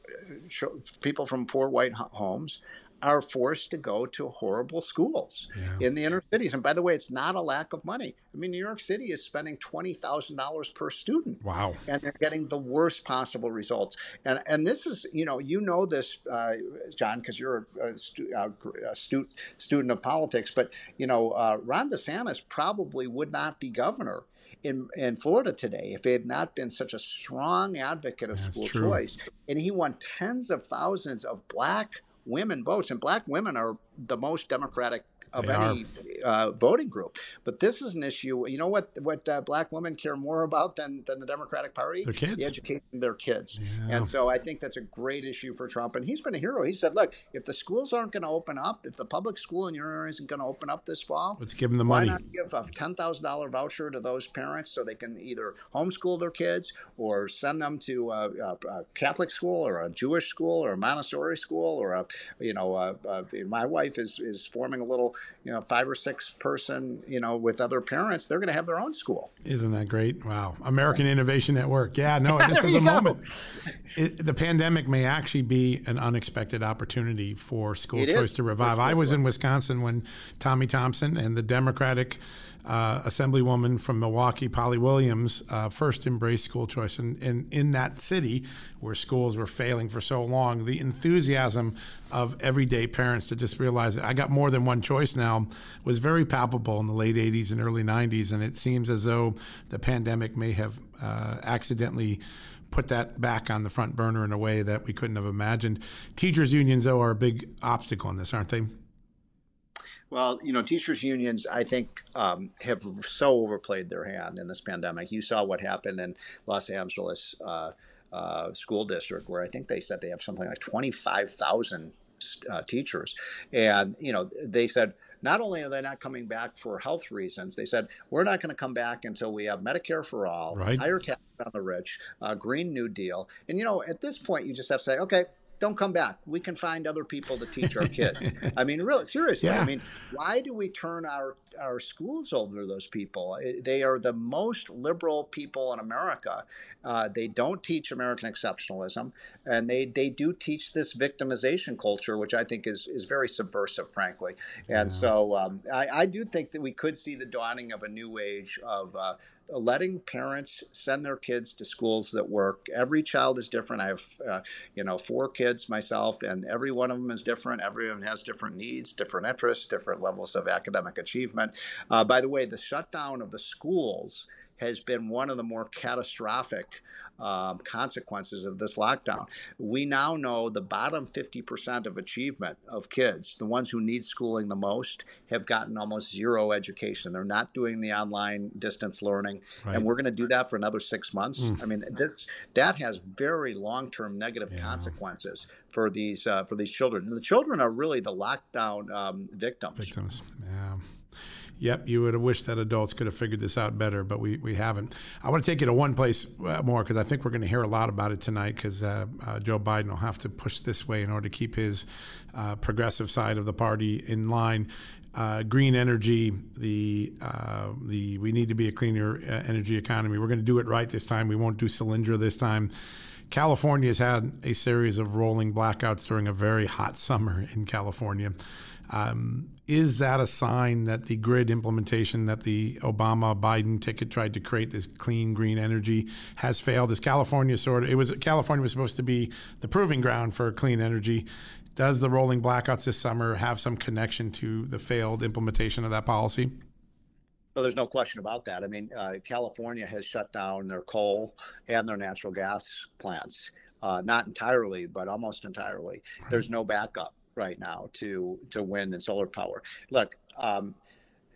uh, people from poor white homes are forced to go to horrible schools yeah. in the inner cities. And by the way, it's not a lack of money. I mean, New York City is spending twenty thousand dollars per student. Wow! And they're getting the worst possible results. And and this is you know you know this, uh, John, because you're a, stu- a stu- student of politics. But you know, uh, Ron DeSantis probably would not be governor in, in Florida today if he had not been such a strong advocate of That's school true. choice. And he won tens of thousands of black women votes, and black women are the most democratic of They any uh, voting group. But this is an issue. You know what? What uh, black women care more about than than the Democratic Party? Their kids. The education of their kids. Yeah. And so I think that's a great issue for Trump. And he's been a hero. He said, "Look, if the schools aren't going to open up, if the public school in your area isn't going to open up this fall, Let's give them the why money. not give a ten thousand dollar voucher to those parents so they can either homeschool their kids or send them to a, a, a Catholic school or a Jewish school or a Montessori school or a you know a, a, my wife is is forming a little you know, five or six person, you know, with other parents, they're going to have their own school. Isn't that great? Wow. American Innovation Network. Yeah, no, this is a moment. It, the pandemic may actually be an unexpected opportunity for school It choice is. to revive. I was in Wisconsin when Tommy Thompson and the Democratic uh, Assemblywoman from Milwaukee, Polly Williams, uh, first embraced school choice. And, and in that city where schools were failing for so long, the enthusiasm of everyday parents to just realize I got more than one choice now was very palpable in the late 80s and early 90s. And it seems as though the pandemic may have uh, accidentally put that back on the front burner in a way that we couldn't have imagined. Teachers' unions, though, are a big obstacle in this, aren't they? Well, you know, teachers' unions, I think, um, have so overplayed their hand in this pandemic. You saw what happened in Los Angeles uh, uh, school district, where I think they said they have something like 25,000 uh, teachers. And, you know, they said, not only are they not coming back for health reasons, they said, we're not going to come back until we have Medicare for all, right. higher tax on the rich, uh, Green New Deal. And, you know, at this point, you just have to say, okay, don't come back. We can find other people to teach our kids. I mean, really, seriously. Yeah. I mean, why do we turn our our schools over to those people? They are the most liberal people in America. Uh, they don't teach American exceptionalism, and they they do teach this victimization culture, which I think is is very subversive, frankly. And Yeah. so um, I, I do think that we could see the dawning of a new age of. Uh, letting parents send their kids to schools that work. Every child is different. I have, uh, you know, four kids myself, and every one of them is different. Everyone has different needs, different interests, different levels of academic achievement. Uh, by the way, the shutdown of the schools has been one of the more catastrophic um, consequences of this lockdown. We now know the bottom 50% of achievement of kids, the ones who need schooling the most, have gotten almost zero education. They're not doing the online distance learning, Right. and we're going to do that for another six months. Mm. I mean, this that has very long-term negative Yeah. consequences for these uh, for these children. And the children are really the lockdown um, victims. Victims. Yeah. Yep, you would have wished that adults could have figured this out better, but we, we haven't. I want to take you to one place uh, more because I think we're going to hear a lot about it tonight because uh, uh, Joe Biden will have to push this way in order to keep his uh, progressive side of the party in line. Uh, green energy, the uh, the we need to be a cleaner uh, energy economy. We're going to do it right this time. We won't do Solyndra this time. California has had a series of rolling blackouts during a very hot summer in California. Um, is that a sign that the grid implementation that the Obama Biden ticket tried to create this clean green energy has failed? Is California sort of it was California was supposed to be the proving ground for clean energy? Does the rolling blackouts this summer have some connection to the failed implementation of that policy? Well, there's no question about that. I mean, uh, California has shut down their coal and their natural gas plants. Uh, not entirely, but almost entirely. There's no backup right now to to wind and solar power. Look, um,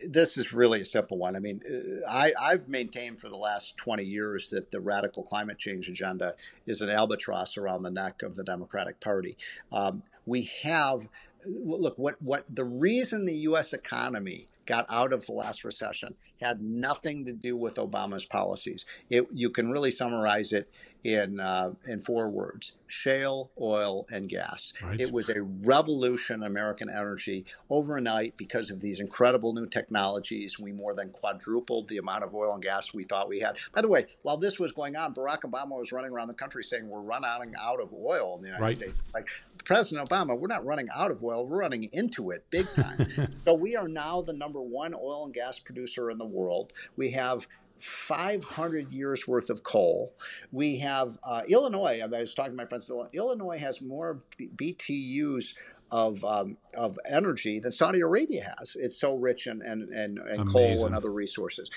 this is really a simple one. I mean, uh, I, I've maintained for the last 20 years that the radical climate change agenda is an albatross around the neck of the Democratic Party. Um, we have look what what the reason the U.S. economy got out of the last recession had nothing to do with Obama's policies. It, you can really summarize it in uh, in four words: shale, oil, and gas. Right. It was a revolution in American energy overnight because of these incredible new technologies. We more than quadrupled the amount of oil and gas we thought we had. By the way, while this was going on, Barack Obama was running around the country saying we're running out of oil in the United Right. States. Like President Obama, we're not running out of oil, we're running into it big time. so we are now the number one oil and gas producer in the world. We have 500 years worth of coal. We have uh, Illinois. I was talking to my friends. Illinois has more BTUs of um, of energy than Saudi Arabia has. It's so rich in and and, and coal and other resources.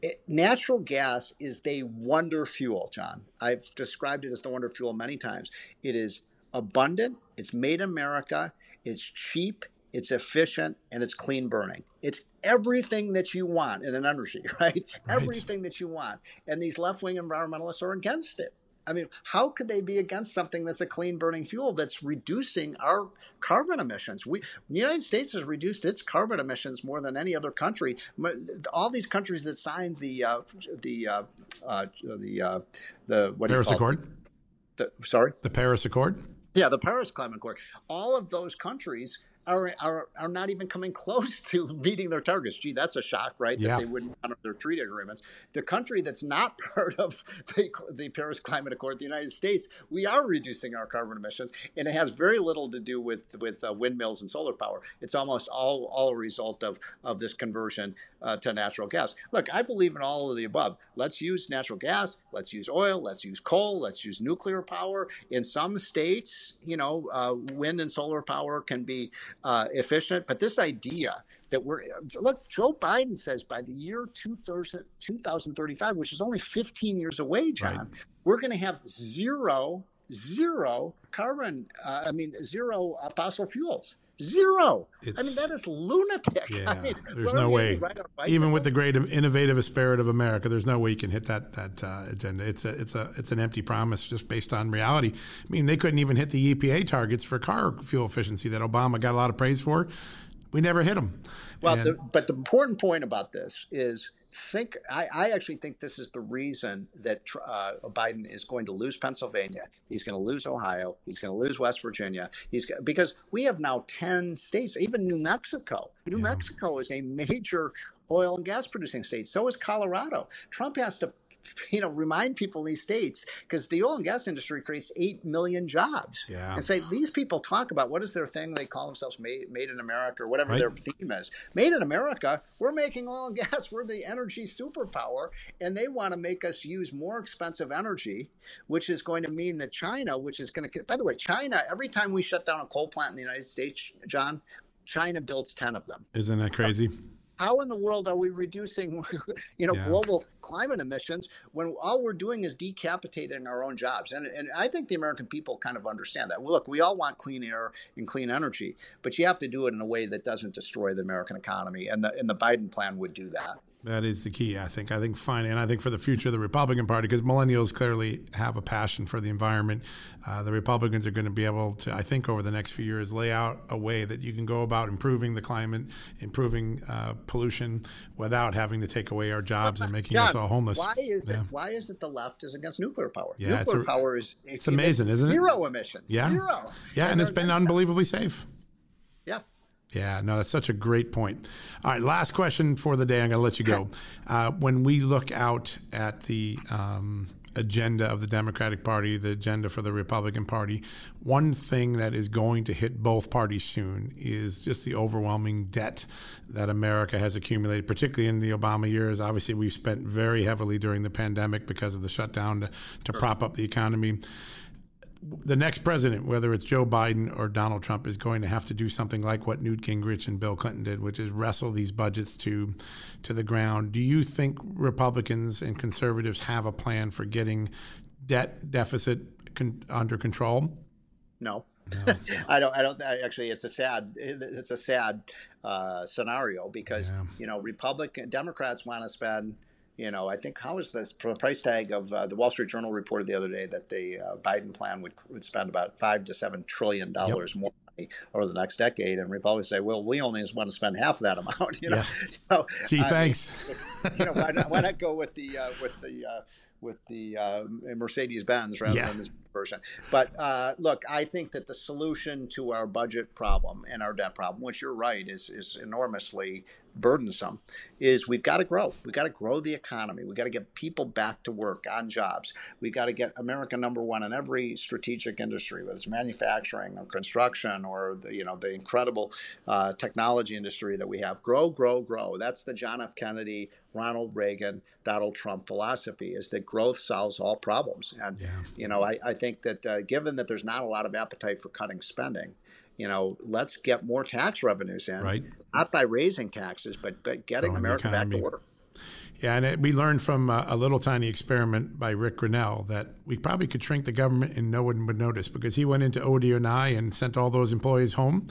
It, natural gas is the wonder fuel, John. I've described it as the wonder fuel many times. It is abundant. It's made in America. It's cheap. It's efficient and it's clean burning. It's everything that you want in an energy, right? Right. Everything that you want. And these left wing environmentalists are against it. I mean, how could they be against something that's a clean burning fuel that's reducing our carbon emissions? We, the United States has reduced its carbon emissions more than any other country. All these countries that signed the uh, the uh, uh, the uh, the what Paris? Accord, The, sorry. the Paris Accord. Yeah, the Paris Climate Accord. All of those countries are, are are not even coming close to meeting their targets. Gee, that's a shock, right? Yeah. That they wouldn't honor their treaty agreements. The country that's not part of the, the Paris Climate Accord, the United States, we are reducing our carbon emissions, and it has very little to do with with uh, windmills and solar power. It's almost all all a result of of this conversion uh, to natural gas. Look, I believe in all of the above. Let's use natural gas. Let's use oil. Let's use coal. Let's use nuclear power. In some states, you know, uh, wind and solar power can be uh, efficient. But this idea that we're look, Joe Biden says by the year 2000, 2035, which is only 15 years away, John, right. we're going to have zero, zero carbon. Uh, I mean, zero uh, fossil fuels. Zero. It's, I mean, that is lunatic. Yeah, I mean, there's no way. Even with the great innovative spirit of America, there's no way you can hit that that uh, agenda. It's a it's a it's an empty promise just based on reality. I mean, they couldn't even hit the EPA targets for car fuel efficiency that Obama got a lot of praise for. We never hit them. Well, and, the, but the important point about this is think I, I, actually think this is the reason that uh, Biden is going to lose Pennsylvania. He's going to lose Ohio. He's going to lose West Virginia. He's because we have now ten states, even New Mexico. New yeah. Mexico is a major oil and gas producing state. So is Colorado. Trump has to you know, remind people in these states because the oil and gas industry creates eight million jobs. Yeah. And say these people talk about what is their thing? They call themselves made, made in America or whatever right. their theme is. Made in America. We're making oil and gas. We're the energy superpower, and they want to make us use more expensive energy, which is going to mean that China, which is going to. By the way, China. Every time we shut down a coal plant in the United States, John, China builds ten of them. Isn't that crazy? How in the world are we reducing you know yeah. global climate emissions when all we're doing is decapitating our own jobs? And, and i think the american people kind of understand that. Look we all want clean air and clean energy but you have to do it in a way that doesn't destroy the american economy and the and the biden plan would do that that is the key, I think. I think fine, and I think for the future of the Republican Party, because millennials clearly have a passion for the environment. Uh, the Republicans are going to be able to, I think, over the next few years, lay out a way that you can go about improving the climate, improving uh, pollution, without having to take away our jobs and making John, us all homeless. Why is yeah. it? Why is it the left is against nuclear power? Yeah, nuclear a, power is it's amazing, isn't it? Zero emissions. Yeah, zero. Yeah, and, and it's been unbelievably safe. Yeah. Yeah, no, that's such a great point. All right, last question for the day. I'm going to let you go. Uh, when we look out at the um, agenda of the Democratic Party, the agenda for the Republican Party, one thing that is going to hit both parties soon is just the overwhelming debt that America has accumulated, particularly in the Obama years. Obviously, we've spent very heavily during the pandemic because of the shutdown to, to prop up the economy the next president, whether it's Joe Biden or Donald Trump, is going to have to do something like what Newt Gingrich and Bill Clinton did, which is wrestle these budgets to to the ground. Do you think Republicans and conservatives have a plan for getting debt deficit con- under control? No. No. I don't. I don't. Actually, it's a sad. It's a sad uh, scenario because yeah. you know Republican Democrats want to spend you know, I think how is this price tag of uh, the Wall Street Journal reported the other day that the uh, Biden plan would, would spend about five to seven trillion dollars yep. more money over the next decade, and Republicans say, well, we only want to spend half that amount. You know, yeah. so, gee, I thanks. Mean, you know, why not, why not go with the uh, with the uh, with the uh, Mercedes Benz rather yeah. than this version. But uh, look, I think that the solution to our budget problem and our debt problem, which you're right is is enormously burdensome, is we've got to grow. We've got to grow the economy. We've got to get people back to work on jobs. We've got to get America number one in every strategic industry, whether it's manufacturing or construction or the, you know the incredible uh, technology industry that we have. Grow, grow, grow. That's the John F. Kennedy, Ronald Reagan, Donald Trump philosophy: is that growth solves all problems. And yeah. you know, I, I think that uh, given that there's not a lot of appetite for cutting spending, you know, let's get more tax revenues in, right. not by raising taxes, but, but getting America back to work. Yeah, and it, we learned from a, a, little tiny experiment by Rick Grinnell that we probably could shrink the government and no one would notice because he went into ODNI and sent all those employees home,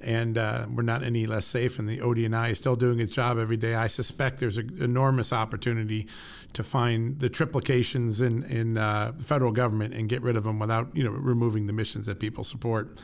and uh, we're not any less safe. And the ODNI is still doing its job every day. I suspect there's an enormous opportunity to find the triplications in in uh, the federal government and get rid of them without you know removing the missions that people support.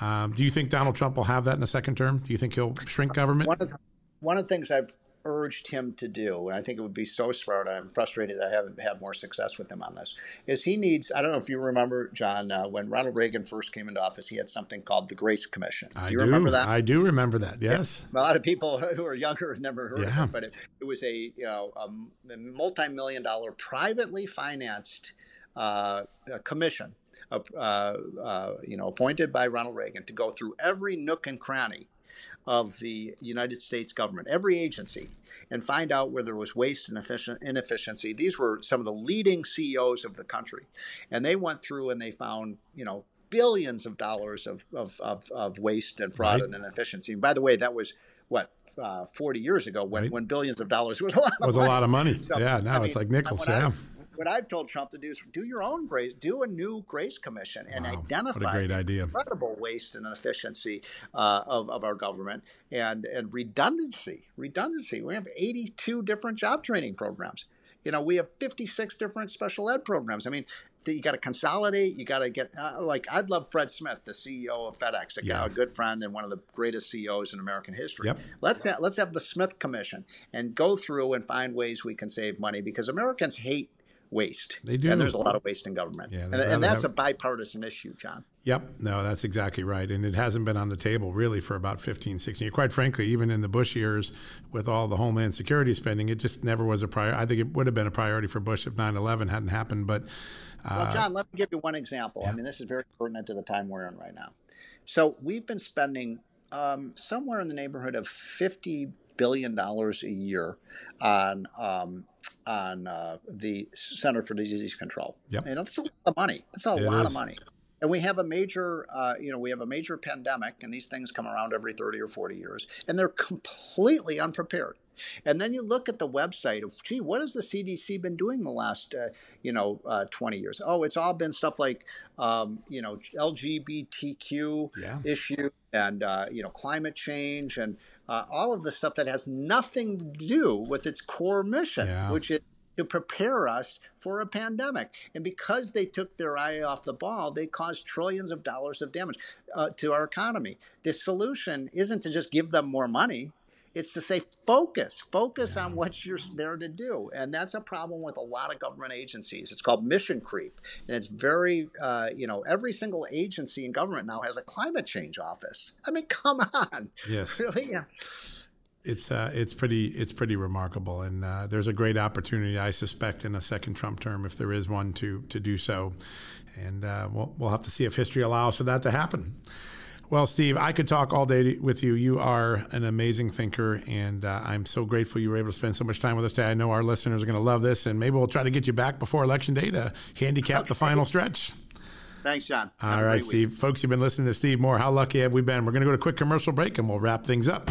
Um, do you think Donald Trump will have that in a second term? Do you think he'll shrink government? One of the, one of the things I've urged him to do, and I think it would be so smart. I'm frustrated that I haven't had more success with him on this. Is he needs? I don't know if you remember, John, uh, when Ronald Reagan first came into office, he had something called the Grace Commission. Do you do. remember that? I do remember that. Yes. Yeah. A lot of people who are younger have never heard yeah. of it, but it, it was a you know a multi-million dollar privately financed uh, commission, uh, uh, you know, appointed by Ronald Reagan to go through every nook and cranny of the United States government, every agency, and find out where there was waste and inefficiency. These were some of the leading CEOs of the country, and they went through and they found, you know, billions of dollars of of, of, of waste and fraud right. and inefficiency. And by the way, that was what uh, 40 years ago when, right. when billions of dollars was a lot of was money. a lot of money. So, yeah, now I it's mean, like nickels. Yeah. I, what I've told Trump to do is do your own grace, do a new grace commission and wow, identify what a great idea. incredible waste and inefficiency uh, of, of our government and, and redundancy. Redundancy. We have 82 different job training programs. You know, we have 56 different special ed programs. I mean, you got to consolidate. You got to get uh, like I'd love Fred Smith, the CEO of FedEx, a, yeah. a, good friend and one of the greatest CEOs in American history. Yep. Let's ha- let's have the Smith Commission and go through and find ways we can save money because Americans hate waste. They do. And there's a lot of waste in government. Yeah, and, and that's have... a bipartisan issue, John. Yep. No, that's exactly right. And it hasn't been on the table really for about 15, 16 years. Quite frankly, even in the Bush years with all the Homeland Security spending, it just never was a priority. I think it would have been a priority for Bush if 9 11 hadn't happened. But, uh, well, John, let me give you one example. Yeah. I mean, this is very pertinent to the time we're in right now. So we've been spending um, somewhere in the neighborhood of 50 billion dollars a year on um, on uh, the Center for Disease Control. Yep. You know, that's a lot of money. That's a it lot is. of money. And we have a major, uh, you know, we have a major pandemic, and these things come around every 30 or 40 years, and they're completely unprepared. And then you look at the website of, gee, what has the CDC been doing the last, uh, you know, uh, 20 years? Oh, it's all been stuff like, um, you know, LGBTQ yeah. issue and, uh, you know, climate change and uh, all of the stuff that has nothing to do with its core mission, yeah. which is to prepare us for a pandemic. And because they took their eye off the ball, they caused trillions of dollars of damage uh, to our economy. The solution isn't to just give them more money. It's to say focus, focus yeah. on what you're there to do, and that's a problem with a lot of government agencies. It's called mission creep, and it's very, uh, you know, every single agency in government now has a climate change office. I mean, come on, yes, really. Yeah it's uh, it's pretty it's pretty remarkable, and uh, there's a great opportunity, I suspect, in a second Trump term, if there is one, to to do so, and uh, we'll we'll have to see if history allows for that to happen. Well, Steve, I could talk all day with you. You are an amazing thinker, and uh, I'm so grateful you were able to spend so much time with us today. I know our listeners are going to love this, and maybe we'll try to get you back before Election Day to handicap okay. the final stretch. Thanks, John. All right, Steve. Week. Folks, you've been listening to Steve Moore. How lucky have we been? We're going to go to a quick commercial break, and we'll wrap things up.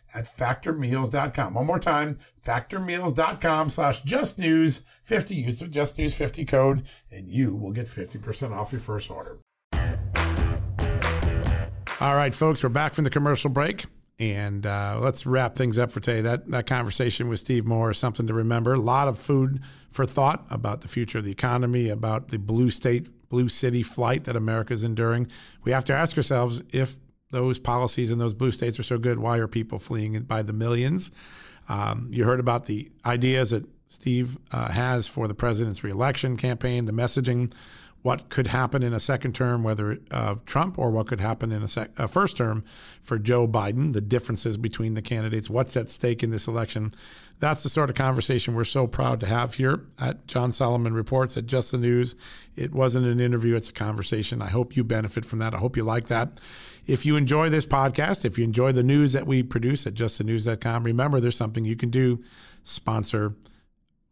at factormeals.com. One more time, factormeals.com slash justnews50. Use the justnews50 code and you will get 50% off your first order. All right, folks, we're back from the commercial break. And uh, let's wrap things up for today. That that conversation with Steve Moore is something to remember. A lot of food for thought about the future of the economy, about the blue state, blue city flight that America is enduring. We have to ask ourselves if those policies in those blue states are so good, why are people fleeing by the millions? Um, you heard about the ideas that Steve uh, has for the president's reelection campaign, the messaging, what could happen in a second term, whether uh, Trump or what could happen in a, sec- a, first term for Joe Biden, the differences between the candidates, what's at stake in this election. That's the sort of conversation we're so proud to have here at John Solomon Reports at Just the News. It wasn't an interview, it's a conversation. I hope you benefit from that. I hope you like that. If you enjoy this podcast, if you enjoy the news that we produce at justthenews.com, remember there's something you can do sponsor,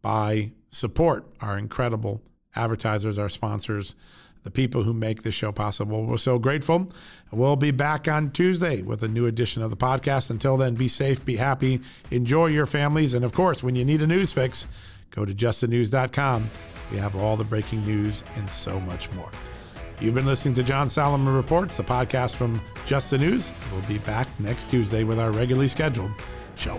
buy, support our incredible advertisers, our sponsors, the people who make this show possible. We're so grateful. We'll be back on Tuesday with a new edition of the podcast. Until then, be safe, be happy, enjoy your families. And of course, when you need a news fix, go to justthenews.com. We have all the breaking news and so much more. You've been listening to John Solomon Reports, the podcast from Just the News. We'll be back next Tuesday with our regularly scheduled show.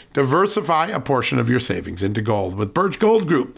Diversify a portion of your savings into gold with Birch Gold Group.